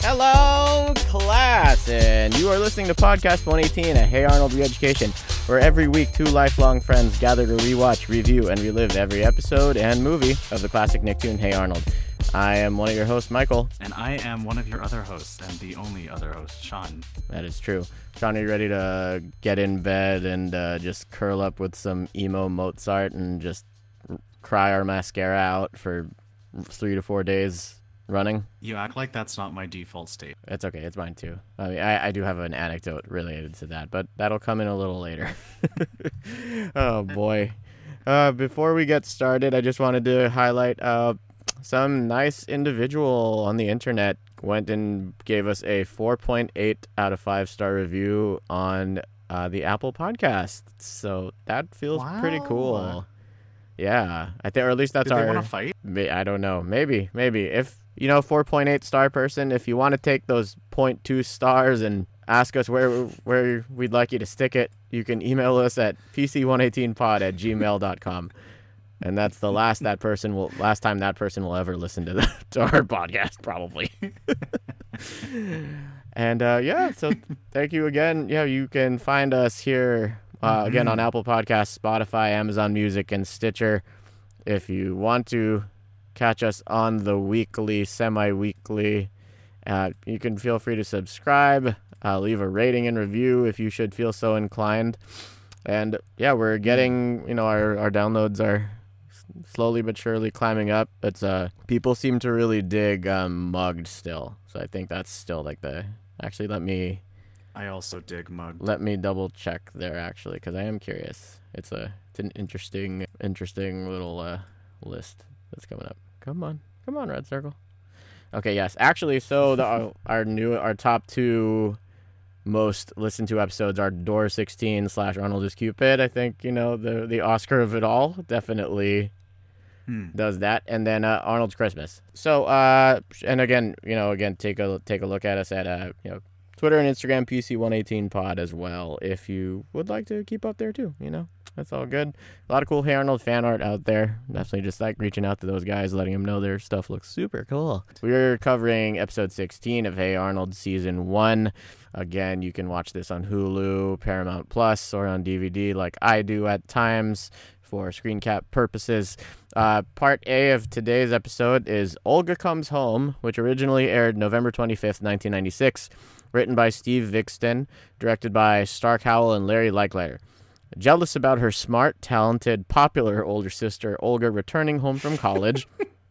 Hello, class, and you are listening to Podcast 118 at Hey Arnold Reeducation, where every week two lifelong friends gather to rewatch, review, and relive every episode and movie of the classic Nicktoon Hey Arnold. I am one of your hosts, Michael. And I am one of your other hosts, and the only other host, Sean. That is true. Sean, are you ready to get in bed and uh, just curl up with some emo Mozart and just cry our mascara out for three to four days running? You act like that's not my default state. It's okay. It's mine too. I mean, I, I do have an anecdote related to that, but that'll come in a little later. oh boy. Uh, before we get started, I just wanted to highlight uh, some nice individual on the internet went and gave us a 4.8 out of 5 star review on uh, the Apple podcast. So that feels pretty cool. Yeah, I think, or at least that's Did they our. want to fight? I don't know. Maybe, maybe if you know, 4.8 star person. If you want to take those 0.2 stars and ask us where where we'd like you to stick it, you can email us at pc118pod at gmail.com. And that's the last that person will last time that person will ever listen to the to our podcast probably. and uh, yeah, so thank you again. Yeah, you can find us here uh, again on Apple Podcasts, Spotify, Amazon Music, and Stitcher. If you want to catch us on the weekly, semi-weekly, uh, you can feel free to subscribe, uh, leave a rating and review if you should feel so inclined. And yeah, we're getting you know our our downloads are slowly but surely climbing up. It's uh people seem to really dig um, mugged still, so I think that's still like the actually let me I also dig mug. let me double check there actually because I am curious. It's a it's an interesting interesting little uh, list that's coming up. Come on, come on, Red Circle. Okay, yes, actually, so the our, our new our top two most listened to episodes are Door 16 slash Arnold is Cupid. I think you know the the Oscar of it all definitely Hmm. does that, and then uh, Arnold's Christmas. So, uh, and again, you know, again, take a take a look at us at uh, you know, Twitter and Instagram, PC118 Pod as well, if you would like to keep up there too. You know, that's all good. A lot of cool Hey Arnold fan art out there. Definitely just like reaching out to those guys, letting them know their stuff looks super cool. We're covering episode 16 of Hey Arnold season one. Again, you can watch this on Hulu, Paramount Plus, or on DVD like I do at times for screen cap purposes. Uh, part A of today's episode is Olga Comes Home, which originally aired November 25th, 1996, written by Steve Viksten, directed by Stark Howell and Larry Leichliter. Jealous about her smart, talented, popular older sister Olga returning home from college,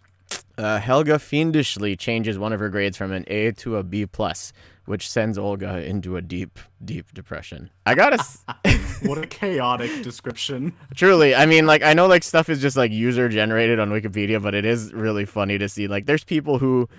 uh, Helga fiendishly changes one of her grades from an A to a B plus, which sends Olga into a deep, deep depression. I gotta. s- What a chaotic description. Truly, I mean, like I know like stuff is just like user generated on Wikipedia, but it is really funny to see. Like, there's people who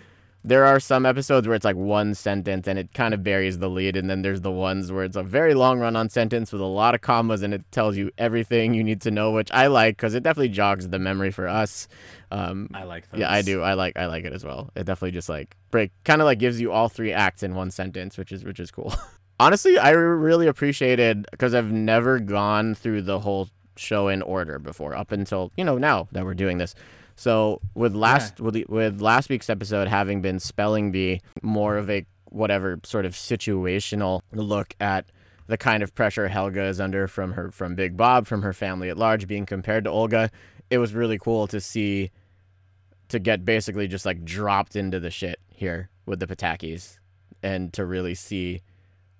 there are some episodes where it's like one sentence and it kind of buries the lead, and then there's the ones where it's a very long run-on sentence with a lot of commas and it tells you everything you need to know, which I like because it definitely jogs the memory for us. Um, I like those. yeah, I do. I like I like it as well. It definitely just like break kind of like gives you all three acts in one sentence, which is which is cool. Honestly, I really appreciated because I've never gone through the whole show in order before up until, you know, now that we're doing this. So, with last with the- with last week's episode having been spelling bee more of a whatever sort of situational look at the kind of pressure Helga is under from her from Big Bob, from her family at large being compared to Olga, it was really cool to see to get basically just like dropped into the shit here with the Patakis and to really see,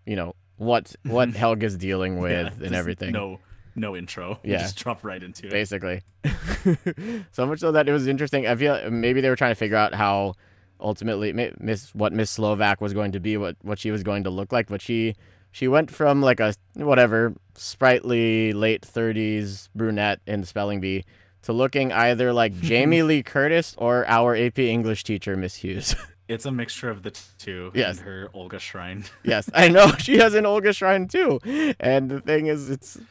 you know, what what Helga's dealing with Yeah, and everything. No, no intro. You Yeah. just drop right into it. basically. so much so that it was interesting. I feel maybe they were trying to figure out how ultimately Miss what Miss Slovak was going to be, what what she was going to look like, but she she went from like a whatever sprightly late 30s brunette in spelling bee to looking either like Jamie Lee Curtis or our AP English teacher Miss Hughes. It's a mixture of the two. Yes. And her Olga Shrine. yes, I know she has an Olga shrine too. And the thing is it's it-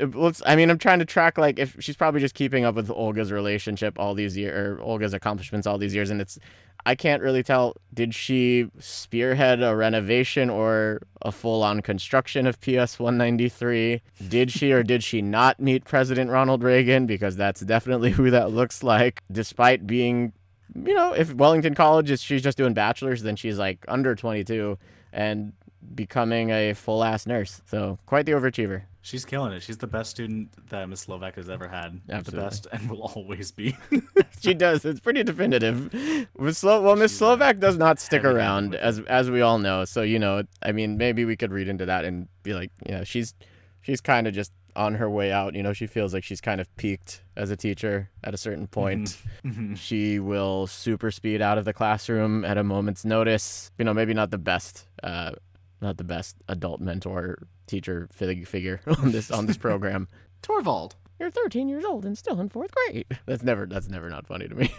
let's. I mean, I'm trying to track like if she's probably just keeping up with Olga's relationship all these years or Olga's accomplishments all these years, and it's. I can't really tell. Did she spearhead a renovation or a full-on construction of PS 193? Did she or did she not meet President Ronald Reagan? Because that's definitely who that looks like. Despite being, you know, if Wellington College is she's just doing bachelor's, then she's like under 22 and becoming a full-ass nurse. So quite the overachiever. She's killing it. She's the best student that Miss Slovak has ever had. Absolutely. The best and will always be. she does. It's pretty definitive. With Slo- well, Miss Slovak does not stick around, as as we all know. So you know, I mean, maybe we could read into that and be like, you know, she's she's kind of just on her way out. You know, she feels like she's kind of peaked as a teacher at a certain point. Mm-hmm. She will super speed out of the classroom at a moment's notice. You know, maybe not the best, uh, not the best adult mentor teacher figure on this on this program. Torvald. You're 13 years old and still in fourth grade. That's never that's never not funny to me.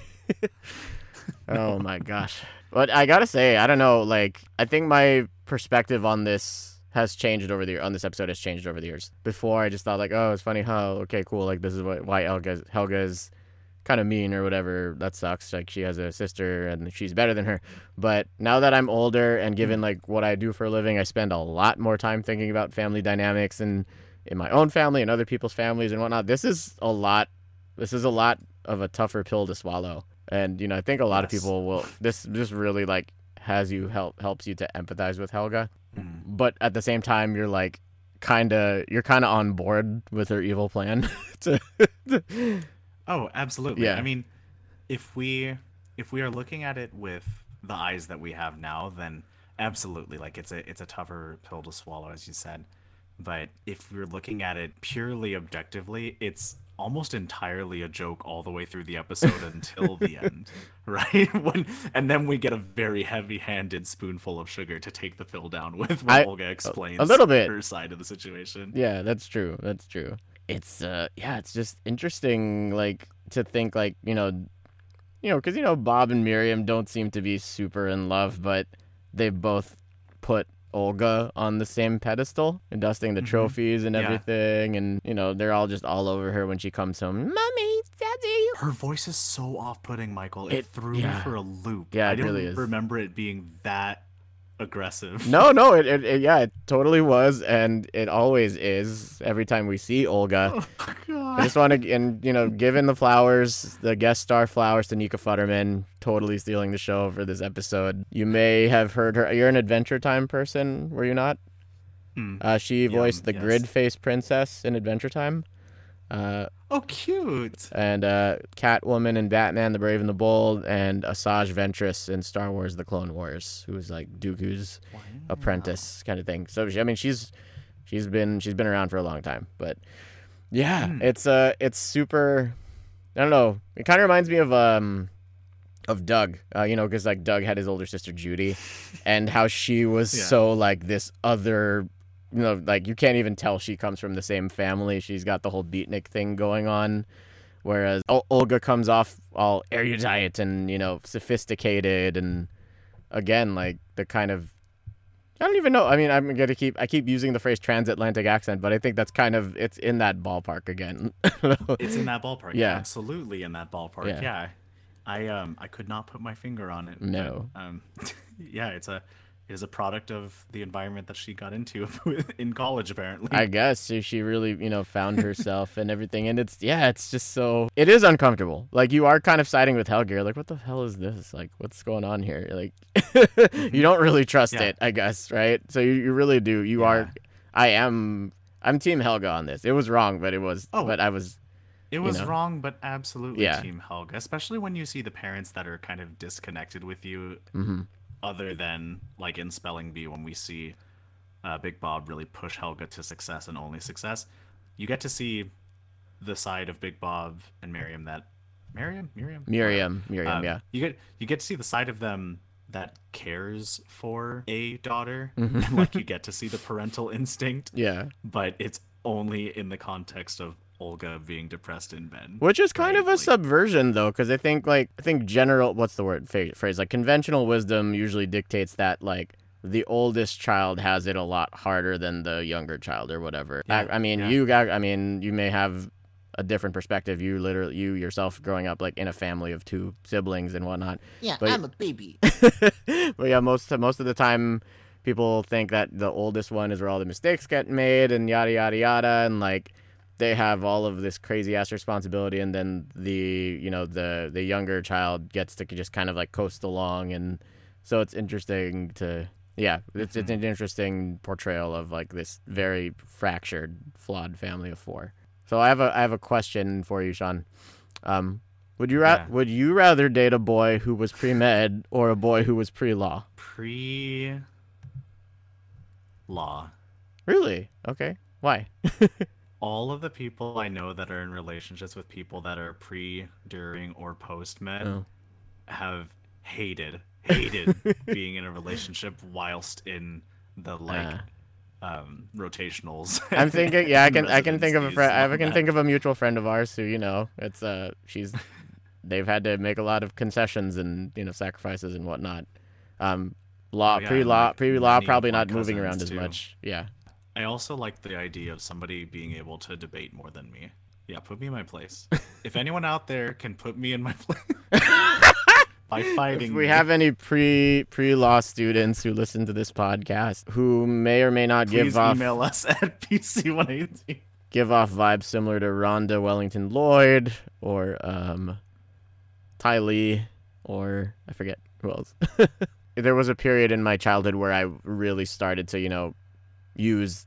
oh my gosh. But I gotta say, I don't know. Like, I think my perspective on this has changed over the on this episode has changed over the years. Before, I just thought like, oh, it's funny how okay, cool. Like, this is what why Helga's Helga's kind of mean or whatever. That sucks. Like, she has a sister and she's better than her. But now that I'm older and given like what I do for a living, I spend a lot more time thinking about family dynamics and in my own family and other people's families and whatnot. This is a lot. This is a lot of a tougher pill to swallow. And you know, I think a lot of people will. This this really like has you help helps you to empathize with Helga, Mm. but at the same time, you're like kind of you're kind of on board with her evil plan. to, Oh, absolutely. Yeah. I mean, if we if we are looking at it with the eyes that we have now, then absolutely, like it's a it's a tougher pill to swallow, as you said. But if we're looking at it purely objectively, it's almost entirely a joke all the way through the episode until the end, right? When and then we get a very heavy-handed spoonful of sugar to take the pill down with when I- Olga explains little bit. her side of the situation. yeah, that's true. That's true. It's uh yeah, it's just interesting like to think like you know, you know, because you know Bob and Miriam don't seem to be super in love, but they both put Olga on the same pedestal and dusting the Mhm. trophies and Yeah. everything, and you know they're all just all over her when she comes home. Mommy, daddy. Her voice is so off-putting, Michael. It, It- threw yeah. me for a loop. Yeah, I it don't really is. remember it being that aggressive. No, no, it, it, it yeah, it totally was, and it always is. Every time we see Olga, Oh, I just want to, and you know, given the flowers, the guest star flowers to Nika Futterman, totally stealing the show for this episode. You may have heard her. You're an Adventure Time person, were you not? Hmm. Uh, she voiced the yes. Grid Face Princess in Adventure Time. Uh, Oh, cute. and uh, Catwoman and Batman: The Brave and the Bold, and Asajj Ventress in Star Wars: The Clone Wars, who was like Dooku's apprentice kind of thing. So she, I mean, she's she's been she's been around for a long time, but yeah, Hmm. it's uh it's super. I don't know. It kind of reminds me of um of Doug, uh, you know, because like Doug had his older sister Judy, and how she was Yeah. so like this other. You know, like you can't even tell she comes from the same family. She's got the whole beatnik thing going on, whereas Ol- Olga comes off all erudite and you know sophisticated and again like the kind of I don't even know. I mean, I'm gonna keep I keep using the phrase transatlantic accent, but I think that's kind of it's in that ballpark again. It's in that ballpark. Yeah. absolutely in that ballpark. Yeah. Yeah. I um I could not put my finger on it. but, No. um, yeah, it's a it is a product of the environment that she got into in college. Apparently. I guess she, she really you know found herself and everything, and it's yeah, it's just so it is uncomfortable. Like you are kind of siding with Helga. You're like, what the hell is this? Like, what's going on here? Like, you don't really trust Mm-hmm. Yeah. it, I guess, right? So you, you really do. You are. I am. I'm Team Helga on this. It was wrong, but it was. Oh. but I was. It was know? wrong, but absolutely Yeah. Team Helga, especially when you see the parents that are kind of disconnected with you, hmm other than like in Spelling Bee when we see uh, Big Bob really push Helga to success and only success. You get to see the side of Big Bob and Miriam that Miriam, Miriam, Miriam, Miriam, Um, yeah. You get you get to see the side of them that cares for a daughter, Mhm. and like you get to see the parental instinct, Yeah. but it's only in the context of Olga being depressed in bed. Which is kind right? of a Like- subversion, though, because I think like I think general what's the word phrase, phrase like conventional wisdom usually dictates that like the oldest child has it a lot harder than the younger child or whatever. Yeah, I, I mean, yeah. you got. I mean, you may have a different perspective. You literally, you yourself, growing up like in a family of two siblings and whatnot. Yeah, But- I'm a baby. but yeah, most most of the time, people think that the oldest one is where all the mistakes get made and yada yada yada, and like they have all of this crazy ass responsibility, and then the you know the the younger child gets to just kind of like coast along, and so it's interesting to yeah, it's it's an interesting portrayal of like this very fractured, flawed family of four. So I have a I have a question for you, Sean. Um, would you ra- Yeah. would you rather date a boy who was pre med or a boy who was pre law? Pre law. Really? Okay. Why? All of the people I know that are in relationships with people that are pre, during, or post med Oh. have hated, hated being in a relationship whilst in the like um, rotationals. I'm thinking. Yeah, I can. I can think of a friend. I can that. think of a mutual friend of ours who you know. It's uh, she's. They've had to make a lot of concessions and you know sacrifices and whatnot. Um, law, Oh, yeah, pre law, like, pre law, probably not moving around cousins, as much. Yeah. I also like the idea of somebody being able to debate more than me. Yeah, put me in my place. if anyone out there can put me in my place by fighting, If we me, have any pre pre law students who listen to this podcast who may or may not please give off email us at pc118. give off vibes similar to Rhonda Wellington Lloyd or um, Ty Lee or I forget who else. there was a period in my childhood where I really started to, you know, use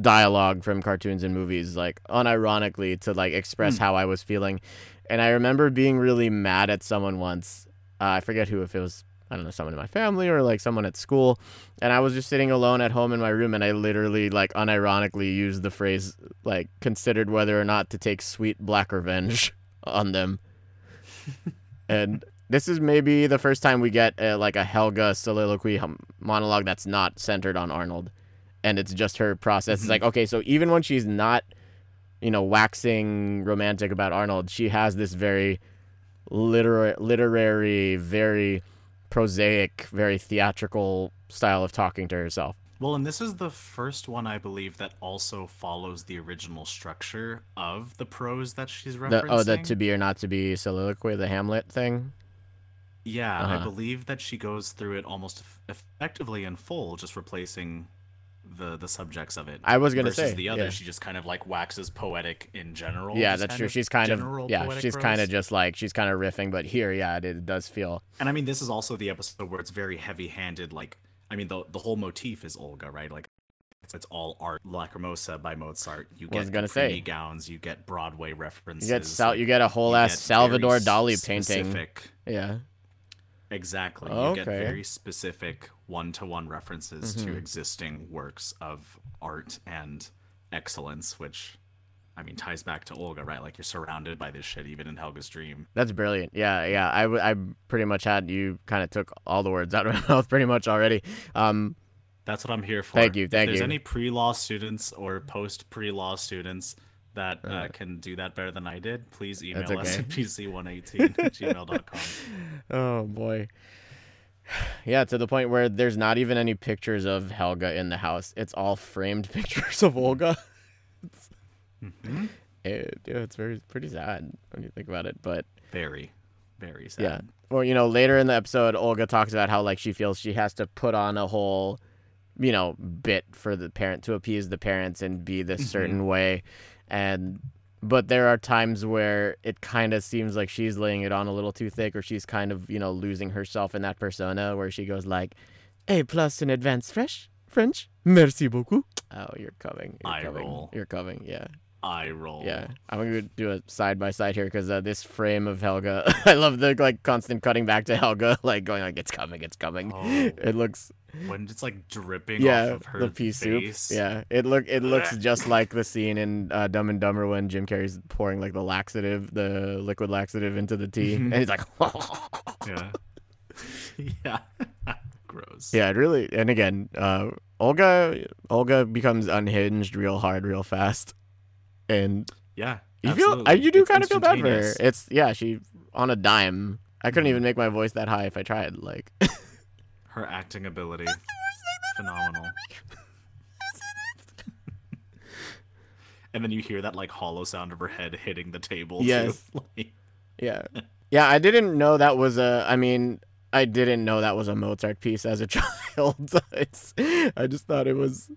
dialogue from cartoons and movies like unironically to like express how I was feeling. And I remember being really mad at someone once. Uh, I forget who, if it was I don't know, someone in my family or like someone at school. And I was just sitting alone at home in my room and I literally like unironically used the phrase like considered whether or not to take sweet black revenge on them. and this is maybe the first time we get uh, like a Helga soliloquy monologue that's not centered on Arnold. And it's just her process. It's like, okay, so even when she's not, you know, waxing romantic about Arnold, she has this very literary, literary, very prosaic, very theatrical style of talking to herself. Well, and this is the first one I believe that also follows the original structure of the prose that she's referencing. The, oh, the to be or not to be soliloquy, the Hamlet thing. Yeah, Uh-huh. I believe that she goes through it almost eff- effectively in full, just replacing the the subjects of it. I was gonna versus say, the other, yeah. she just kind of like waxes poetic in general. Yeah, that's true. She's kind of general yeah, she's kind of just like she's kind of riffing, but here, yeah, it, it does feel And I mean, this is also the episode where it's very heavy-handed. Like, I mean, the the whole motif is Olga, right? Like, it's, it's all art. Lacrimosa by Mozart. You get gonna say. gauns. You get Broadway references. you get sal- you get a whole you ass Salvador Dali s- painting. Yeah, Exactly. You Okay. get very specific one-to-one references Mm-hmm. to existing works of art and excellence, which I mean ties back to Olga, right? Like you're surrounded by this shit even in Helga's dream. that's brilliant. Yeah, yeah. I, w- I pretty much had you kind of took all the words out of my mouth pretty much already. Um, That's what I'm here for. Thank you, thank if there's you. any pre-law students or post pre-law students that uh, can do that better than I did, please email That's us at pc118 at gmail.com. oh boy. Yeah, to the point where there's not even any pictures of Helga in the house. It's all framed pictures of Olga. Mhm. It, yeah, it's very pretty sad when you think about it, but Very, very sad. Yeah. Well, you know, later in the episode, Olga talks about how like she feels she has to put on a whole, you know, bit for the parent to appease the parents and be this certain way, and but there are times where it kind of seems like she's laying it on a little too thick, or she's kind of you know losing herself in that persona where she goes like, "A plus in advanced fresh French, merci beaucoup." Oh, you're coming. You're Eye coming. roll. You're coming. Yeah. Eye roll. Yeah, I'm gonna do a side by side here because uh, this frame of Helga, I love the like constant cutting back to Helga, like going like it's coming, it's coming. Oh. It looks When it's like dripping yeah, off of her the pea soup. Yeah, it look it looks just like the scene in uh, Dumb and Dumber when Jim Carrey's pouring like the laxative, the liquid laxative into the tea, and he's like, Yeah. yeah. Gross. yeah, it really. And again, uh, Olga, Olga becomes unhinged real hard, real fast, and Yeah. You feel. I, you do It's kind of feel bad for her. It's yeah, she on a dime. I couldn't Mhm. even make my voice that high if I tried. Like Her acting ability. phenomenal. and then you hear that like hollow sound of her head hitting the table. Yes. Like, Yeah. Yeah, I didn't know that was a I mean, I didn't know that was a Mozart piece as a child. I just thought it was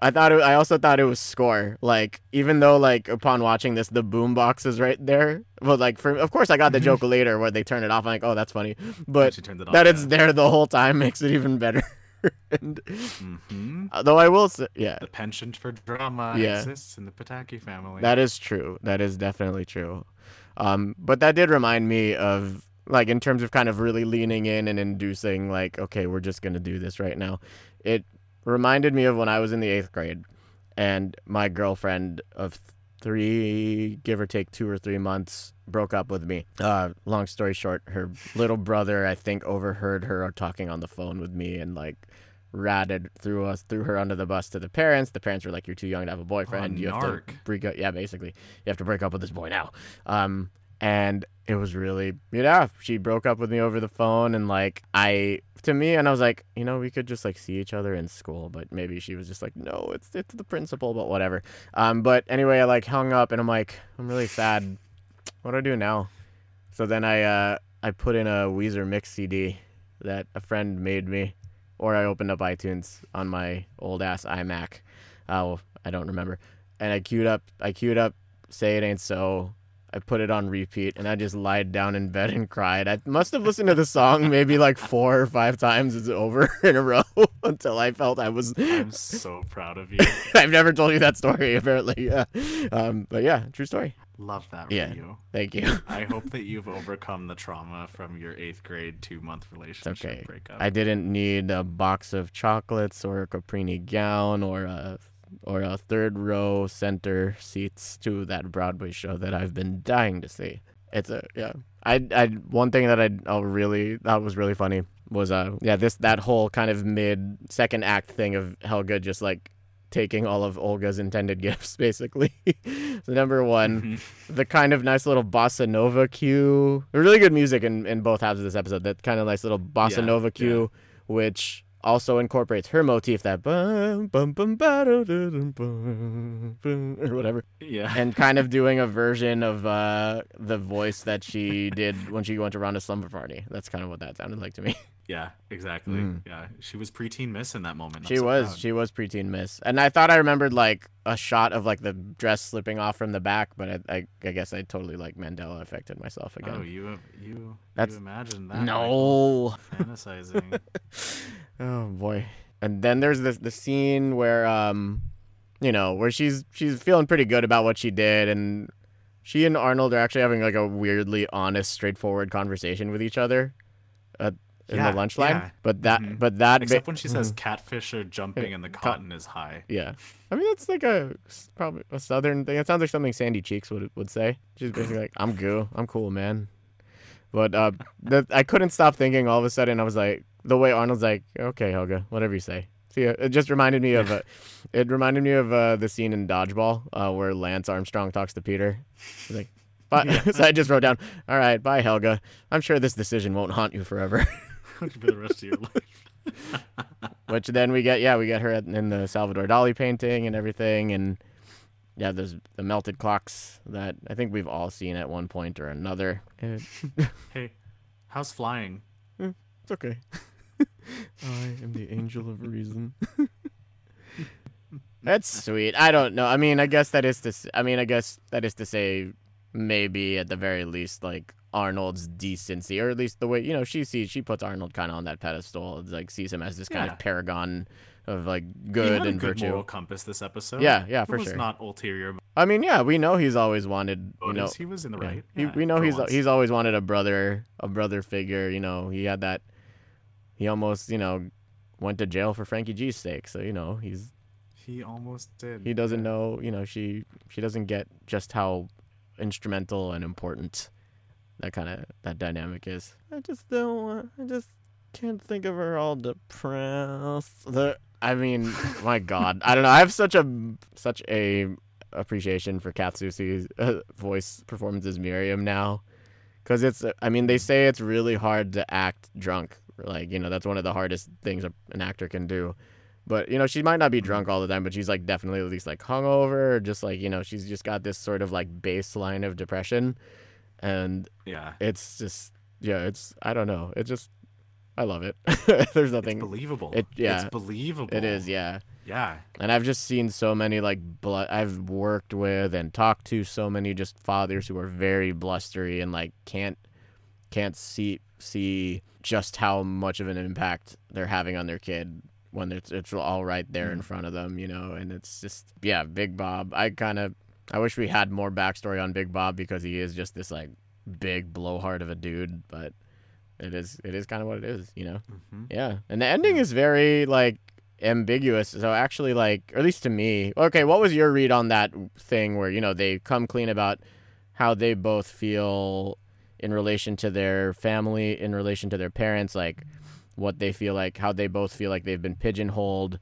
I thought it, I also thought it was score. Like even though like upon watching this the boom box is right there. But like for of course I got the joke later where they turn it off. I'm like, "Oh, that's funny." But it that off, it's there the whole time makes it even better. and Mhm. though I will say, yeah. The penchant for drama Yeah. exists in the Pataki family. That is true. That is definitely true. Um, but that did remind me of like in terms of kind of really leaning in and inducing like, okay, we're just gonna do this right now. It reminded me of when I was in the eighth grade, and my girlfriend of three, give or take two or three months, broke up with me. Uh, long story short, her little brother, I think, overheard her talking on the phone with me and like ratted threw us threw her under the bus to the parents. The parents were like, "You're too young to have a boyfriend. you have to break up." Yeah, basically, you have to break up with this boy now. Um, and it was really yeah. She broke up with me over the phone, and like I to me, and I was like, you know, we could just like see each other in school, but maybe she was just like, no, it's it's the principal, but whatever. Um, but anyway, I like hung up, and I'm like, I'm really sad. What do I do now? So then I uh I put in a Weezer mix CD that a friend made me, or I opened up iTunes on my old ass iMac. Oh, I don't remember. And I queued up I queued up Say It Ain't So. I put it on repeat and I just lied down in bed and cried. I must have listened to the song maybe like four or five times it's over in a row until I felt I was I'm so proud of you. I've never told you that story apparently. Yeah. Um but yeah, true story. Love that for Yeah. Thank you. I hope that you've overcome the trauma from your eighth grade two month relationship okay. breakup. I didn't need a box of chocolates or a caprini gown or a or a third row center seats to that Broadway show that I've been dying to see. It's a yeah. I I one thing that I I really that was really funny was uh yeah this that whole kind of mid second act thing of Helga just like taking all of Olga's intended gifts basically. so number one, Mhm. the kind of nice little bossa nova cue. Really good music in, in both halves of this episode. That kind of nice little bossa Yeah, nova cue, which also incorporates her motif that bum bum bum ba da da dum, bum, bum, or whatever, Yeah. and kind of doing a version of uh, the voice that she did when she went to Rhonda's slumber party. That's kind of what that sounded like to me. yeah, exactly. Mm. Yeah. She was preteen miss in that moment. She so was proud. she was preteen miss, and I thought I remembered like a shot of like the dress slipping off from the back, but I I, I guess I totally like Mandela affected myself again. Oh, you you That's- you imagine that? No. Fantasizing. Oh boy. And then there's this the scene where um you know, where she's she's feeling pretty good about what she did and she and Arnold are actually having like a weirdly honest, straightforward conversation with each other uh, in Yeah, the lunch line. yeah. But that Mhm. but that ba- Except when she says Mhm. catfish are jumping and the cotton is high. Yeah. I mean that's like a probably a southern thing. It sounds like something Sandy Cheeks would would say. She's basically like, I'm goo. I'm cool, man. But uh the, I couldn't stop thinking all of a sudden I was like the way Arnold's like, Okay, Helga, whatever you say. See, it just reminded me of uh, it reminded me of uh, the scene in Dodgeball uh, where Lance Armstrong talks to Peter. He's like, bye. so I just wrote down, "All right, bye, Helga. I'm sure this decision won't haunt you forever." for the rest of your life. Which then we get, yeah, we get her in the Salvador Dali painting and everything, and yeah, there's the melted clocks that I think we've all seen at one point or another. Eh, Hey, how's flying? It's okay. I am the angel of reason. That's sweet. I don't know. I mean, I guess that is to. s- I mean, I guess that is to say, maybe at the very least, like Arnold's decency, or at least the way you know she sees. She puts Arnold kind of on that pedestal. It's like sees him as this kind Yeah. of paragon of like He good had a and good virtue. moral compass this episode. Yeah, yeah, It for was sure. not ulterior I mean, yeah, we know he's always wanted. You know, he was in the Yeah. right. He, we know he's once. he's always wanted a brother, a brother figure. You know, he had that. He almost, you know, went to jail for Frankie G's sake. So you know, he's He almost did. he doesn't yeah. know. You know, she she doesn't get just how instrumental and important that kind of that dynamic is. I just don't. want I just can't think of her all depressed. The I mean, my God, I don't know. I have such a such a appreciation for Kath Soucie's uh, voice performance as Miriam now, because it's. I mean, they say it's really hard to act drunk. Like you know, that's one of the hardest things a- an actor can do. but you know she might not be drunk mm-hmm. all the time, but she's like definitely at least like hungover, or just like you know she's just got this sort of like baseline of depression, and Yeah. it's just yeah, it's I don't know, it just I love it. There's It's nothing. believable. it- yeah. It's believable. It is, yeah. Yeah. And I've just seen so many like bl- I've worked with and talked to so many just fathers who are very blustery and like can't can't see see just how much of an impact they're having on their kid when it's it's all right there in front of them, you know. And it's just yeah, Big Bob. I kind of I wish we had more backstory on Big Bob because he is just this like big blowhard of a dude, but it is it is kind of what it is, you know. hmm Yeah, and the ending is very like ambiguous. So actually, like, or at least to me. Okay, what was your read on that thing where you know they come clean about how they both feel in relation to their family, in relation to their parents, like what they feel like, how they both feel like they've been pigeonholed.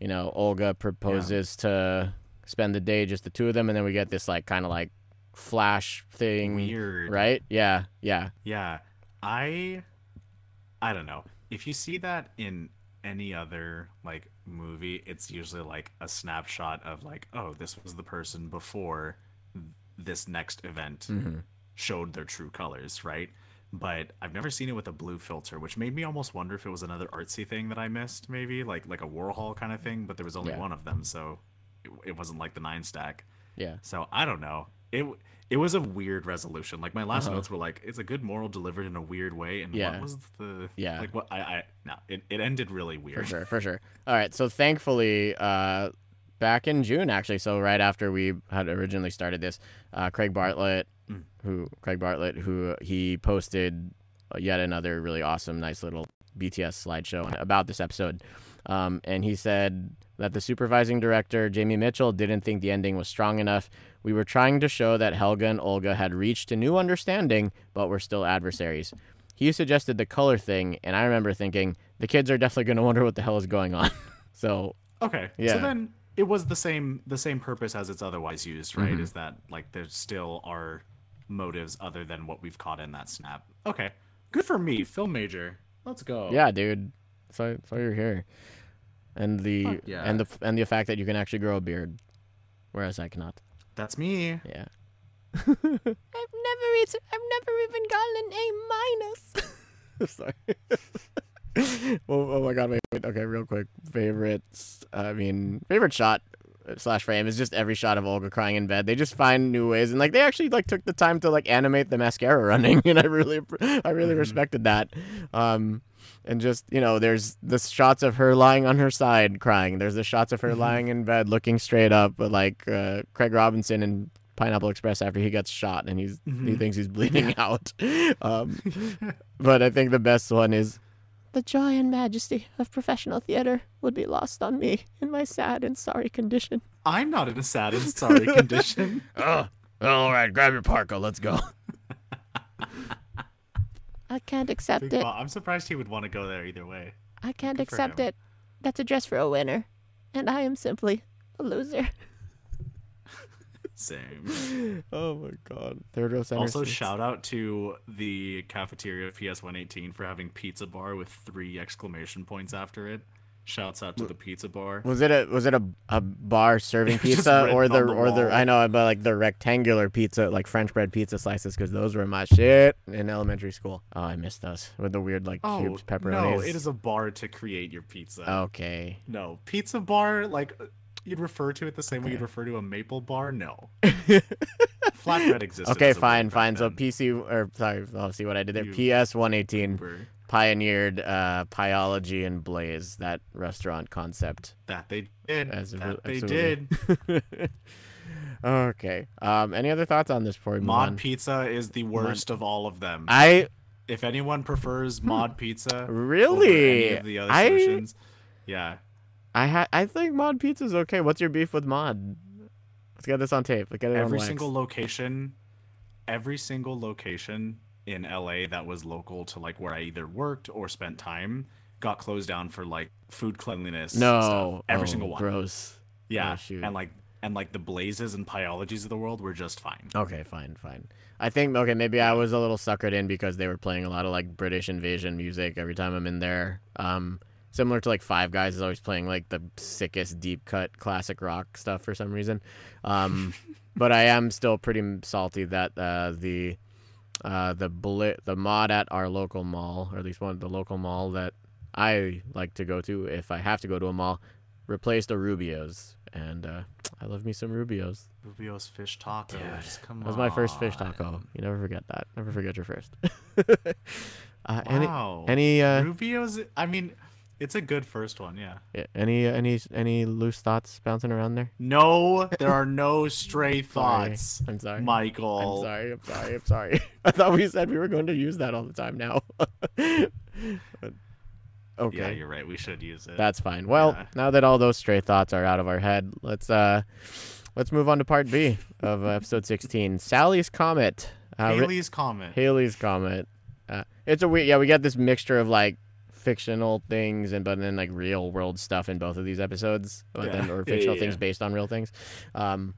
You know, Olga proposes to spend the day just the two of them, and then we get this like kind of like flash thing, Weird. right? Yeah, yeah, Yeah. I I don't know. If you see that in any other like movie, it's usually like a snapshot of like, oh, this was the person before this next event Mm-hmm. Showed their true colors, right? But I've never seen it with a blue filter, which made me almost wonder if it was another artsy thing that I missed, maybe like like a Warhol kind of thing. But there was only Yeah. one of them, so it, it wasn't like the nine stack. yeah. So I don't know. It it was a weird resolution. Like my last Uh-huh. notes were like, it's a good moral delivered in a weird way. And Yeah. what was the Yeah. like what I I no it, it ended really weird. For sure, for sure. All right, so thankfully, uh, back in June, actually, so right after we had originally started this, uh, Craig Bartlett, Mm. who Craig Bartlett, who he posted yet another really awesome, nice little BTS slideshow about this episode, um, and he said that the supervising director Jamie Mitchell didn't think the ending was strong enough. We were trying to show that Helga and Olga had reached a new understanding, but were still adversaries. He suggested the color thing, and I remember thinking the kids are definitely going to wonder what the hell is going on. so Okay. Yeah. So then it was the same the same purpose as it's otherwise used, right? Mm-hmm. Is that like there still are motives other than what we've caught in that snap. Okay. Good for me, film major. Let's go. yeah, dude, so so you're here, and the yeah. and the and the fact that you can actually grow a beard, whereas I cannot. That's me. Yeah. I've never even I've never even gotten an A minus. Sorry. oh, oh my god! Wait, wait. Okay, real quick. Favorites. I mean, favorite shot slash frame is just every shot of Olga crying in bed. They just find new ways, and like they actually like took the time to like animate the mascara running, and I really, I really Mhm. respected that. Um, and just you know, there's the shots of her lying on her side crying. There's the shots of her Mhm. lying in bed looking straight up, but like uh, Craig Robinson and Pineapple Express after he gets shot and he's he Mhm. thinks he's bleeding out. Um, but I think the best one is the joy and majesty of professional theater would be lost on me in my sad and sorry condition. I'm not in a sad and sorry condition. Oh, all right, grab your parka, let's go. I can't accept Big Bob- I'm surprised he would want to go there either way. I can't Good accept it. That's a dress for a winner, and I am simply a loser. Same. Oh my god. Third row center. Also, seats. shout out to the cafeteria of PS 118 for having pizza bar with three exclamation points after it. Shouts out to the pizza bar. Was it a was it a, a bar serving pizza or the, the or the. I know but like the rectangular pizza like French bread pizza slices because those were my shit in elementary school. Oh, I missed those with the weird like Oh, cubed pepperonis. no, it is a bar to create your pizza. Okay. No, pizza bar, like, you'd refer to it the same way you'd refer to a maple bar? No. Flatbread existed. Okay, fine, fine. So. PC or sorry, I'll see what I did there. You PS one eighteen pioneered uh Pieology and Blaze, that restaurant concept. That they did. As that they did. okay. Um any other thoughts on this before we Mod on? pizza is the worst of all of them. I if anyone prefers mod pizza, really the other I solutions, yeah, I ha- I think mod pizza's okay. What's your beef with mod? Let's get this on tape. Let's get it on every single location, every single location in LA that was local to like where I either worked or spent time got closed down for like food cleanliness. no, stuff. every oh, single one. Gross. Yeah, Oh, and like and like the blazes and Pieologies of the world were just fine. Okay, fine, fine. I think okay, maybe I was a little suckered in because they were playing a lot of like British invasion music every time I'm in there. Um, similar to like Five Guys is always playing like the sickest deep cut classic rock stuff for some reason. Um, but I am still pretty salty that uh, the uh, the bullet the mod at our local mall, or at least one of the local mall that I like to go to if I have to go to a mall, replaced a Rubio's, and uh, I love me some Rubio's. Rubio's fish tacos. Dude, Come That was my first fish taco. You never forget that. Never forget your first. uh, Wow. Any any uh, Rubio's. I mean, it's a good first one. Yeah. yeah, any any any loose thoughts bouncing around there? No, there are no stray thoughts, I'm sorry. Michael. I'm sorry. I'm sorry. I'm sorry. I thought we said we were going to use that all the time now. But- okay. Yeah, you're right. We should use it. That's fine. Well, Yeah. now that all those stray thoughts are out of our head, let's uh let's move on to part B of episode 16. Sally's comet. Uh, Halley's comment. Halley's comet. Uh, it's a weird. Yeah, we got this mixture of like fictional things and but then like real world stuff in both of these episodes, but Yeah. then or fictional yeah, things yeah. based on real things. Um,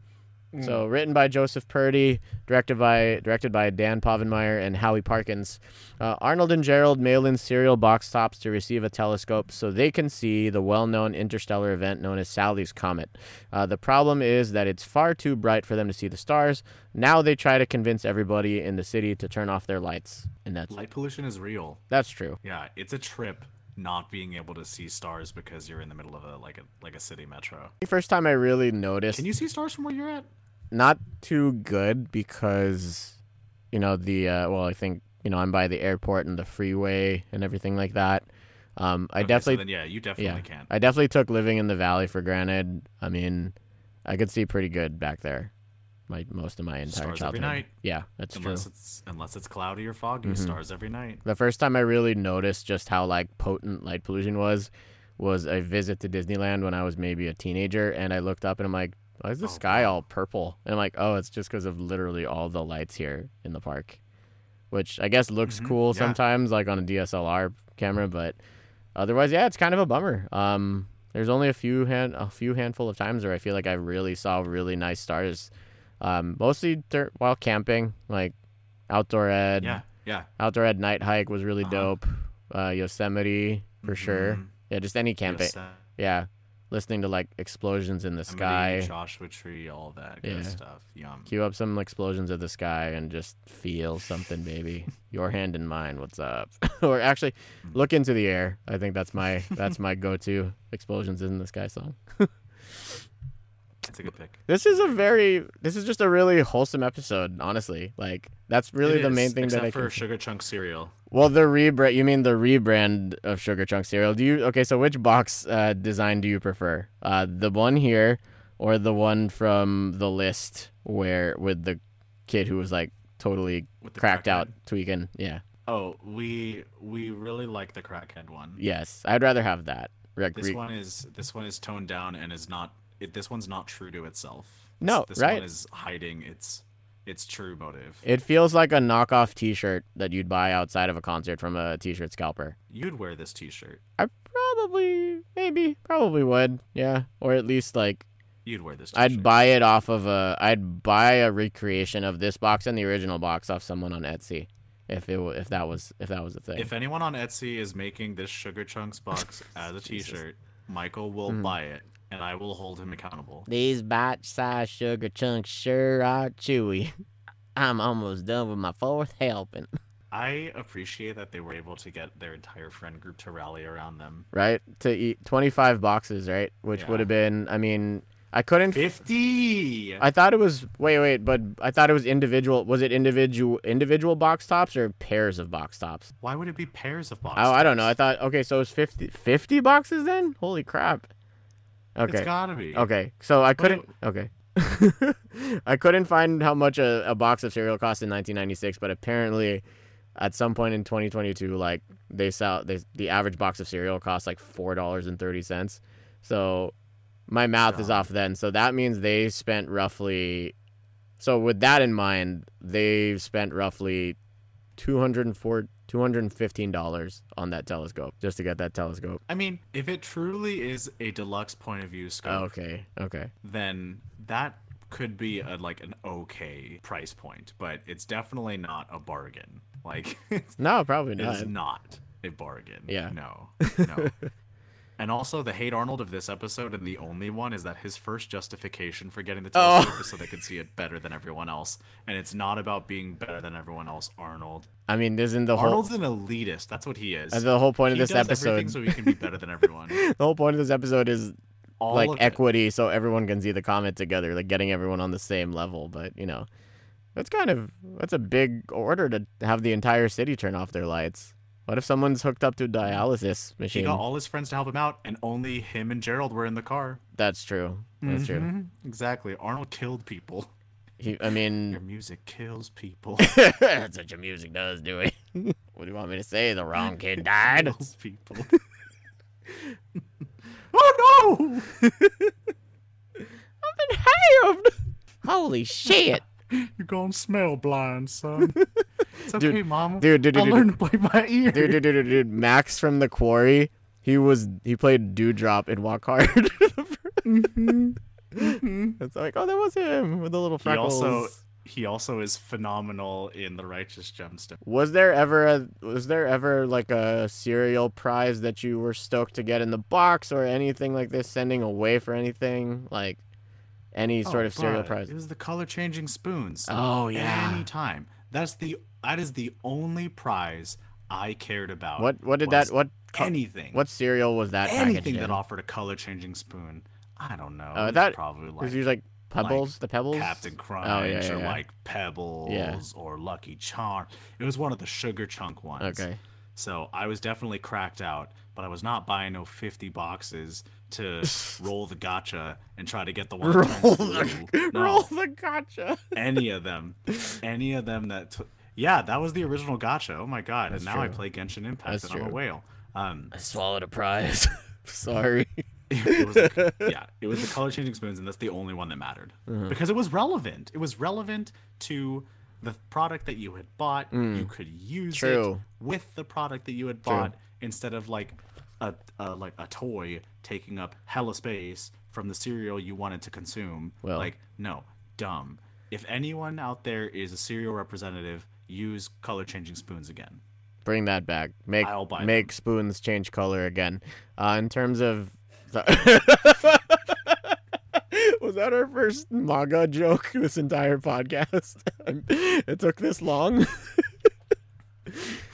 so written by Joseph Purdy, directed by directed by Dan Povenmire and Howie Parkins. Uh, Arnold and Gerald mail in serial box tops to receive a telescope so they can see the well-known interstellar event known as Sally's comet. Uh, the problem is that it's far too bright for them to see the stars. Now they try to convince everybody in the city to turn off their lights, and that's Light pollution is real. that's true. Yeah, it's a trip not being able to see stars because you're in the middle of a like a like a city metro. The first time I really noticed Can you see stars from where you're at? not too good because you know the uh, well I think you know I'm by the airport and the freeway and everything like that. Um, I Okay, so definitely then, yeah, you definitely yeah can. I definitely took living in the valley for granted. I mean, I could see pretty good back there. My most of my entire Stars childhood. every night. Yeah, that's unless true. it's unless it's cloudy or foggy, Mhm. stars every night. The first time I really noticed just how like potent light pollution was was a visit to Disneyland when I was maybe a teenager, and I looked up and I'm like, why is the Oh, sky all purple? And I'm like, oh, it's just because of literally all the lights here in the park, which I guess looks Mhm, cool yeah. sometimes, like on a DSLR camera, but otherwise, yeah, it's kind of a bummer. Um, there's only a few hand a few handful of times where I feel like I really saw really nice stars, um, mostly dur- while camping, like outdoor ed. Yeah, yeah. Outdoor Ed night hike was really Uh-huh. dope. Uh, Yosemite for sure. Mhm. Yeah, just any camping. Yosemite, Yeah, listening to like explosions in the sky. Joshua Tree, all that good Yeah. stuff. Yum. Cue up some explosions of the sky and just feel something, baby. Your hand in mine. What's up? or actually, look into the air. I think that's my that's my go-to explosions in the sky song. That's a good pick. This is a very this is just a really wholesome episode. Honestly, like that's really It the is, main thing except that I for can. sugar chunk cereal. Well, the rebrand. You mean the rebrand of Sugar Chunk cereal? Do you okay? So which box uh, design do you prefer? Uh, the one here, or the one from the list where with the kid who was like totally With the cracked out, tweaking? Yeah. Oh, we we really like the crackhead one. Yes, I'd rather have that. Like, This re- one is this one is toned down and is not. It, this one's not true to itself. No, this right. one is hiding its its true motive. It feels like a knockoff T-shirt that you'd buy outside of a concert from a T-shirt scalper. You'd wear this T-shirt. I probably, maybe, probably would. Yeah, or at least like You'd wear this. T-shirt. I'd buy it off of a. I'd buy a recreation of this box and the original box off someone on Etsy, if it if that was if that was a thing. If anyone on Etsy is making this Sugar Chunks box as a. T-shirt, Michael will Mhm. buy it, and I will hold him accountable. These bite-sized sugar chunks sure are chewy. I'm almost done with my fourth helping. I appreciate that they were able to get their entire friend group to rally around them. Right to eat 25 boxes, right? Which would have been. I mean, I couldn't. Fifty. I thought it was. Wait, wait, but I thought it was individual. Was it individual individual box tops or pairs of box tops? Why would it be pairs of boxes? Oh, I don't know. I thought. Okay, so it's 50, 50 boxes then. Holy crap. Okay. It's gotta be. Okay, so I couldn't. Okay, I couldn't find how much a, a box of cereal cost in 1996, but apparently, at some point in 2022, like they sell, they the average box of cereal costs like four dollars and thirty cents. So my math is off then. So that means they spent roughly. So with that in mind, they've spent roughly two hundred and four. Two hundred and fifteen dollars on that telescope just to get that telescope. I mean, if it truly is a deluxe point of view scope, Okay, okay. then that could be a, like an okay price point, but it's definitely not a bargain. Like it's, No, probably not. is not a bargain. Yeah. No. No. And also, the hate Arnold of this episode and the only one is that his first justification for getting the Oh. telescope is so they can see it better than everyone else. And it's not about being better than everyone else, Arnold. I mean, isn't the whole Arnold's an elitist. That's what he is. uh, the whole point of he this does everything episode? so he can be better than everyone. the whole point of this episode is All like of it. equity, so everyone can see the comment together, like getting everyone on the same level. But you know, that's kind of that's a big order to have the entire city turn off their lights. What if someone's hooked up to a dialysis machine? He got all his friends to help him out, and only him and Gerald were in the car. That's true. That's true. Mhm. Exactly. Arnold killed people. He, I Your mean, music kills people. that's what your music does, do it. what do you want me to say? The wrong kid died. kills people. oh no! I've been halved. Holy shit, You're to smell blind, son. It's okay, Dude, mama. dude, dude, I'll dude, learn to play my ear. dude, dude, dude, dude, dude. Max from the Quarry. He was he played Dewdrop in Walk Hard. Mm-hmm. Mm-hmm. It's like, oh, that was him with the little freckles. He freckles. also he also is phenomenal in the Righteous Gemstone. Was there ever a was there ever like a cereal prize that you were stoked to get in the box or anything like this sending away for anything like any oh, sort Oh, of cereal prize? It was the color changing spoons. Oh yeah. Anytime. That's the that is the only prize I cared about. What what did that what anything? what cereal was that anything in? that offered a color changing spoon? I don't know. Uh, that- probably like was like Pebbles, the Pebbles. Cap'n Crunch Oh, yeah, yeah, or yeah. like Pebbles or Lucky Charm. It was one of the sugar chunk ones. Okay. So I was definitely cracked out, but I was not buying no 50 boxes to roll the gacha and try to get the one Roll the. No, roll the gacha. any of them. Any of them that took. Yeah, that was the original gacha. Oh my god. That's and now I play Genshin Impact That's and I'm a whale. Um, I swallowed a prize. Sorry. it was the, yeah, it was the color changing spoons, and that's the only one that mattered Mm-hmm. because it was relevant. It was relevant to the product that you had bought. You could use Mm. True. it with the product that you had True. bought instead of like a, a like a toy taking up hella space from the cereal you wanted to consume. Well- like no, dumb. If anyone out there is a cereal representative, use color changing spoons again. Bring that back. Make I'll buy make spoons change color again. Uh, in terms of, was that our first MAGA joke this entire podcast? it took this long.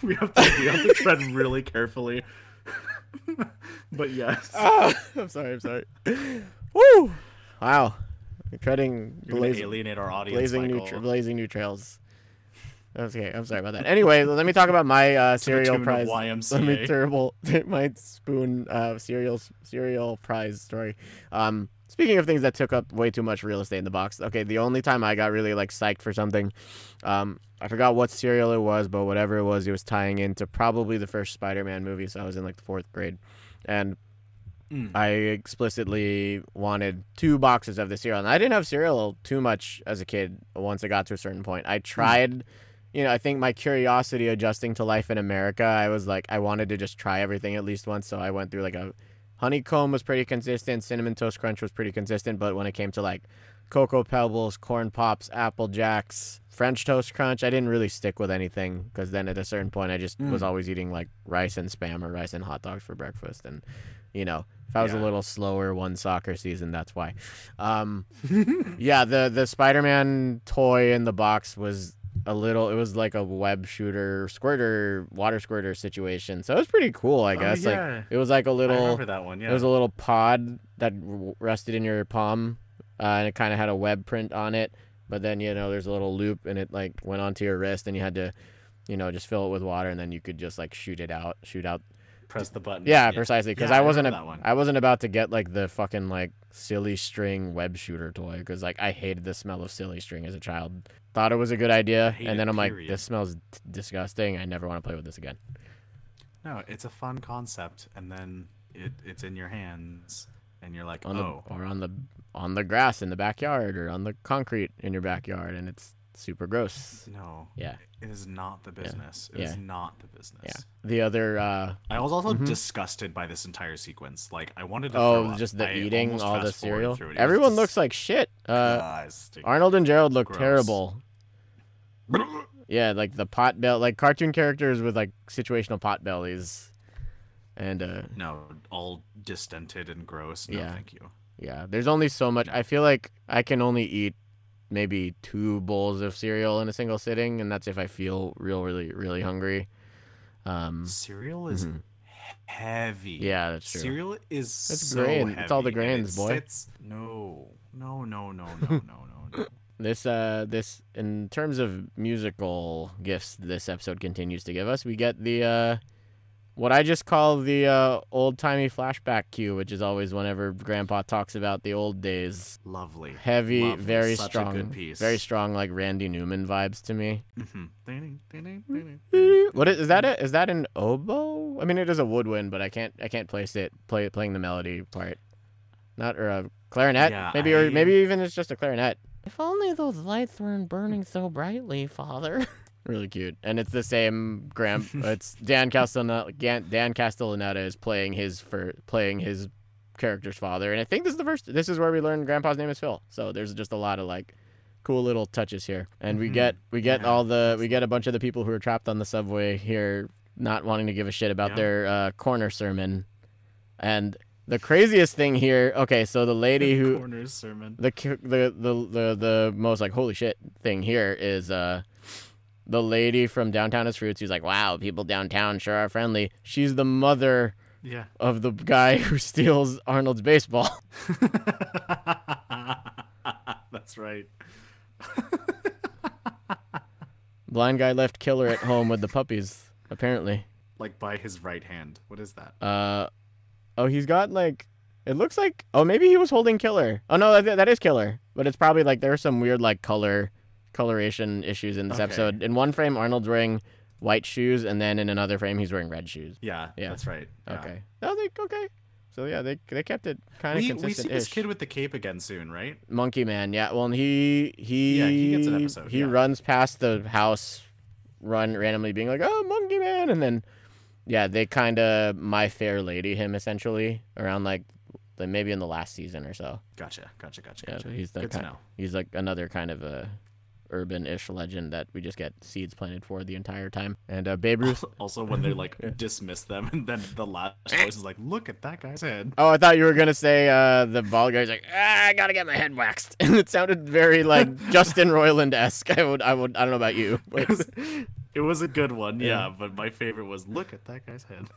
We have to we have to tread really carefully. but yes. Ah, I'm sorry. I'm sorry. Woo! Wow. Treading blazing, alienate our audience, blazing new tra- blazing new trails. Okay, I'm sorry about that. Anyway, let me talk about my uh, cereal prize. Let me terrible my spoon uh, cereal cereal prize story. Um, speaking of things that took up way too much real estate in the box. Okay, the only time I got really like psyched for something, um, I forgot what cereal it was, but whatever it was, it was tying into probably the first Spider-Man movie. So I was in like the fourth grade, and Mm. I explicitly wanted two boxes of the cereal, and I didn't have cereal too much as a kid. Once I got to a certain point, I tried. You know, I think my curiosity adjusting to life in America, I was like, I wanted to just try everything at least once. So I went through like a honeycomb was pretty consistent, cinnamon toast crunch was pretty consistent, but when it came to like cocoa pebbles, corn pops, apple jacks, French toast crunch, I didn't really stick with anything because then at a certain point, I just was Mm. always eating like rice and spam or rice and hot dogs for breakfast, and you know, if I was a little slower one soccer season, that's why. Um, yeah, the the Spider-Man toy in the box was a little. It was like a web shooter, squirter, water squirter situation. So it was pretty cool, I Oh, guess. Like it was like a little. remember that one. Yeah. It was a little pod that rested in your palm, uh, and it kind of had a web print on it. But then you know, there's a little loop, and it like went onto your wrist, and you had to, you know, just fill it with water, and then you could just like shoot it out, shoot out Press the button. yeah, precisely. Because Yeah, I I wasn't remember that one. I wasn't about to get like the fucking like silly string web shooter toy because like I hated the smell of silly string as a child. Thought it was a good idea, and then it, I'm like, this smells t- disgusting. I never want to play with this again. No, it's a fun concept, and then it, it's in your hands, and you're like, On oh, the or on the on the grass in the backyard or on the concrete in your backyard, and it's super gross. no, Yeah, it is not the business. It is Yeah. not the business. yeah. The other, uh, I was also Mhm. disgusted by this entire sequence. Like, I wanted to. oh, throw up. just the I eating all the cereal. through it. It was Everyone dis- looks like shit. Uh, disgusting. Arnold and Gerald look Gross. terrible. Yeah, like the pot bell, like cartoon characters with like situational pot bellies. And uh, No, all distented and gross. No, Yeah. thank you. yeah, there's only so much. I feel like I can only eat maybe two bowls of cereal in a single sitting, and that's if I feel real, really, really hungry. Um, Cereal is mhm. heavy. Yeah, that's true. Cereal is It's so grain. It's all the grains, it boy. sits- No, no, no, no, no, no, no, no. This uh this in terms of musical gifts this episode continues to give us, we get the uh what I just call the uh old timey flashback cue, which is always whenever grandpa talks about the old days. Lovely. Heavy, Lovely. very Such strong A good piece. very strong like Randy Newman vibes to me. Mhm. Ding. What is, is that it? Is that an oboe? I mean it is a woodwind, but I can't I can't place it play playing the melody part. Not or a clarinet? Yeah, maybe or maybe even it's just a clarinet. If only those lights weren't burning so brightly, father. really cute. And it's the same Graham it's Dan Castellaneta Dan Castellaneta is playing his for playing his character's father. And I think this is the first this is where we learn grandpa's name is Phil. So there's just a lot of like cool little touches here. And we Mhm. get we get Yeah, all the we get a bunch of the people who are trapped on the subway here not wanting to give a shit about Yeah. their uh, corner sermon. And the craziest thing here, okay, so the lady who Corners sermon. the the the the the most like holy shit thing here is uh the lady from Downtown as Fruits who's like wow people downtown sure are friendly she's the mother Yeah. of the guy who steals arnold's baseball That's right. blind guy left killer at home with the puppies apparently Like by his right hand. What is that? uh oh he's got like it looks like oh maybe he was holding killer oh no that, that is killer but it's probably like there's some weird like color coloration issues in this Okay. episode in one frame arnold's wearing white shoes and then in another frame he's wearing red shoes Yeah. Yeah. That's right. Yeah. Okay. Oh, they okay. So yeah, they they kept it kind of consistent. we see this kid with the cape again soon, right? Monkey Man. Yeah. Well, and he he Yeah, he gets an episode, He yeah. runs past the house, run randomly, being like, "Oh, Monkey Man," and then yeah, they kind of my fair lady him essentially around like the, maybe in the last season or so. Gotcha. Gotcha. Gotcha. Yeah, Gotcha. he's the Good kind, to know. he's like another kind of a urban-ish legend that we just get seeds planted for the entire time. And uh, Babe Ruth. Also, when they like dismiss them, and then the last voice is like, "Look at that guy's head." Oh, I thought you were gonna say uh, the bald guy's like, ah, I gotta get my head waxed, and it sounded very like Justin Roiland esque. I would, I would, I don't know about you, but It was, a good one, yeah. Yeah. But my favorite was, "Look at that guy's head."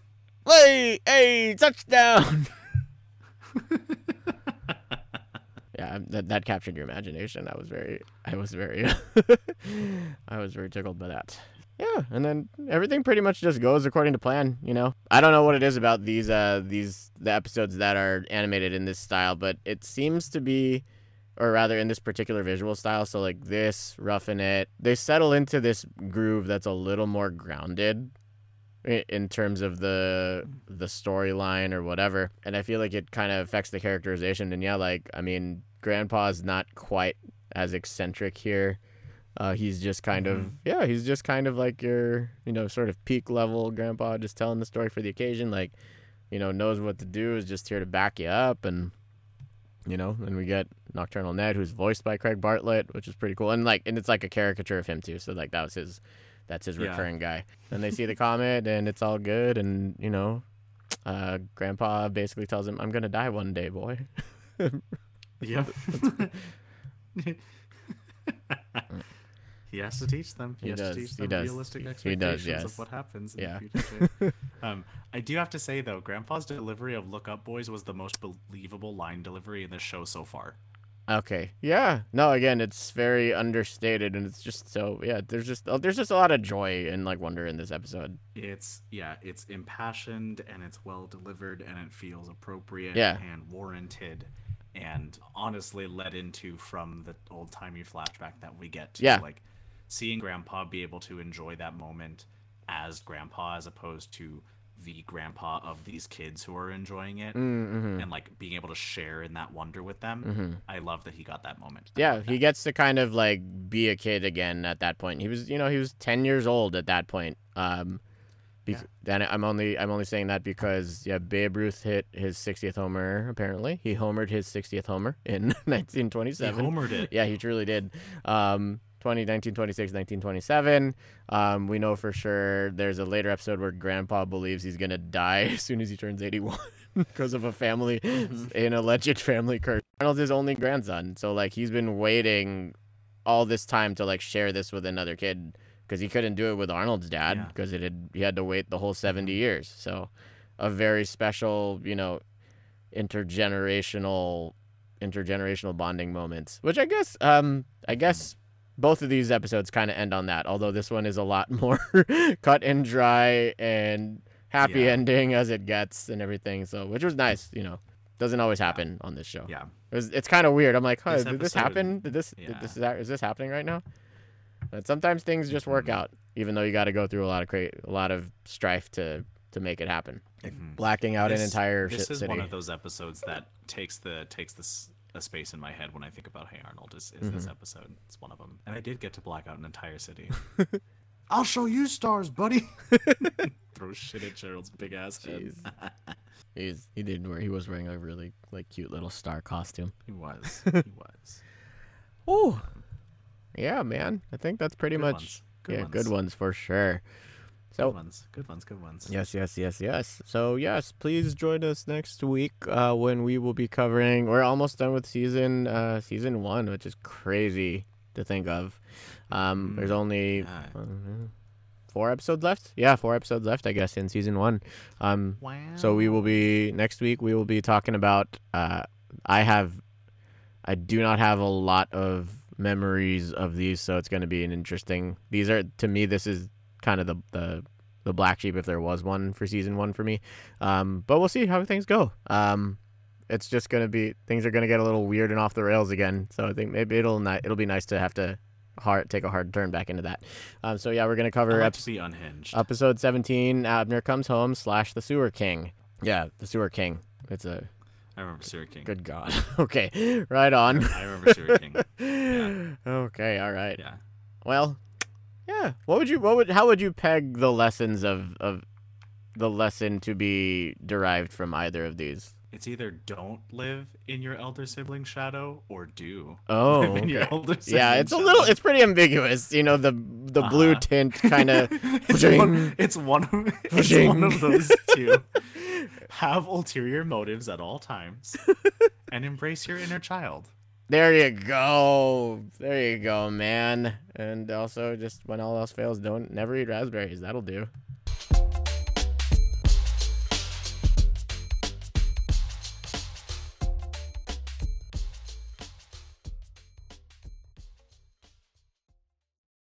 hey, hey, touchdown! yeah, that that captured your imagination. I was very, I was very, I was very tickled by that. Yeah, and then everything pretty much just goes according to plan. You know, I don't know what it is about these uh these the episodes that are animated in this style, but it seems to be, or rather in this particular visual style. So like this, roughing it, they settle into this groove that's a little more grounded in terms of the the storyline or whatever and i feel like it kind of affects the characterization and yeah like i mean grandpa's not quite as eccentric here uh, he's just kind of Mhm. yeah he's just kind of like your you know sort of peak level grandpa just telling the story for the occasion like you know knows what to do is just here to back you up and you know? And we get nocturnal ned who's voiced by craig bartlett which is pretty cool. And like and it's like a caricature of him too. So like that was his that's his Yeah. recurring guy. And they see the comet and it's all good and you know uh grandpa basically tells him i'm gonna die one day boy. Yep. he has to teach them. He, He has does, to teach he them does. realistic expectations does, yes. of what happens in Yeah. the future. um, I do have to say though, Grandpa's delivery of "Look Up, Boys" was the most believable line delivery in the show so far. okay yeah no again it's very understated and it's just so yeah there's just oh, there's just a lot of joy and like wonder in this episode It's yeah, it's impassioned and it's well delivered and it feels appropriate Yeah. and warranted and honestly led into from the old timey flashback that we get to Yeah. like seeing grandpa be able to enjoy that moment as grandpa as opposed to the grandpa of these kids who are enjoying it mm-hmm. and like being able to share in that wonder with them. I love that he got that moment. I yeah he that. gets to kind of like be a kid again at that point he was you know he was 10 years old at that point um bec- Yeah. then i'm only i'm only saying that because yeah babe ruth hit his 60th homer apparently he homered his 60th homer in he 1927 homered it. yeah he truly did um 20, 1926, 1927. Um, we know for sure there's a later episode where Grandpa believes he's gonna die as soon as he turns 81 because of a family, an alleged family curse. Arnold's his only grandson, so like he's been waiting all this time to like share this with another kid because he couldn't do it with Arnold's dad Yeah. because it had he had to wait the whole 70 years. So a very special, you know, intergenerational intergenerational bonding moments, which I guess um I guess both of these episodes kind of end on that, although this one is a lot more cut and dry and happy Yeah. ending as it gets and everything. So, which was nice, you know. Doesn't always happen on this show. Yeah. It was, it's kind of weird. I'm like, huh, This did this happen? Did this, did this is, that, is this happening right now? But sometimes things just work Mhm. out, even though you got to go through a lot of cra- a lot of strife to to make it happen. Mhm. Blacking out an This- entire This is city. one of those episodes that takes the takes this a space in my head when I think about Hey Arnold. Is, is this Mm-hmm. episode? It's one of them, and I did get to black out an entire city. I'll show you stars, buddy. Throw shit at Gerald's big ass head. He's he didn't wear he was wearing a really like cute little star costume. He was. He was. Ooh. Yeah, man. I think that's pretty Good much ones. Good yeah, ones. good ones for sure. Good ones. Good ones. Good ones. Yes, yes, yes, yes. So yes, please join us next week uh, when we will be covering. We're almost done with season uh, season one, which is crazy to think of. Um, there's only Yeah. uh, four episodes left. Yeah, four episodes left, I guess, in season one. Um, Wow. so we will be next week. We will be talking about. Uh, I have, I do not have a lot of memories of these, so it's going to be an interesting. These are to me. This is kind of the the the black sheep if there was one for season one for me. Um, but we'll see how things go. Um, it's just going to be things are going to get a little weird and off the rails again. So I think maybe it'll ni- it'll be nice to have to hard take a hard turn back into that. Um, so yeah, we're going to cover like to unhinged. Episode 17, Abner Comes Home slash The Sewer King. Yeah, The Sewer King. It's a I remember Sewer King. good god. okay, right on. I remember Sewer King. Okay, all right. Yeah. Well, yeah. What would you what would how would you peg the lessons of of the lesson to be derived from either of these? It's either don't live in your elder sibling's shadow or do Oh, live in your okay. Yeah, it's a little it's pretty ambiguous. You know, the the blue Uh-huh. tint kind of it's, one, it's one of it's one of those two. Have ulterior motives at all times and embrace your inner child. There you go. There you go, man. And also just when all else fails, don't never eat raspberries. That'll do.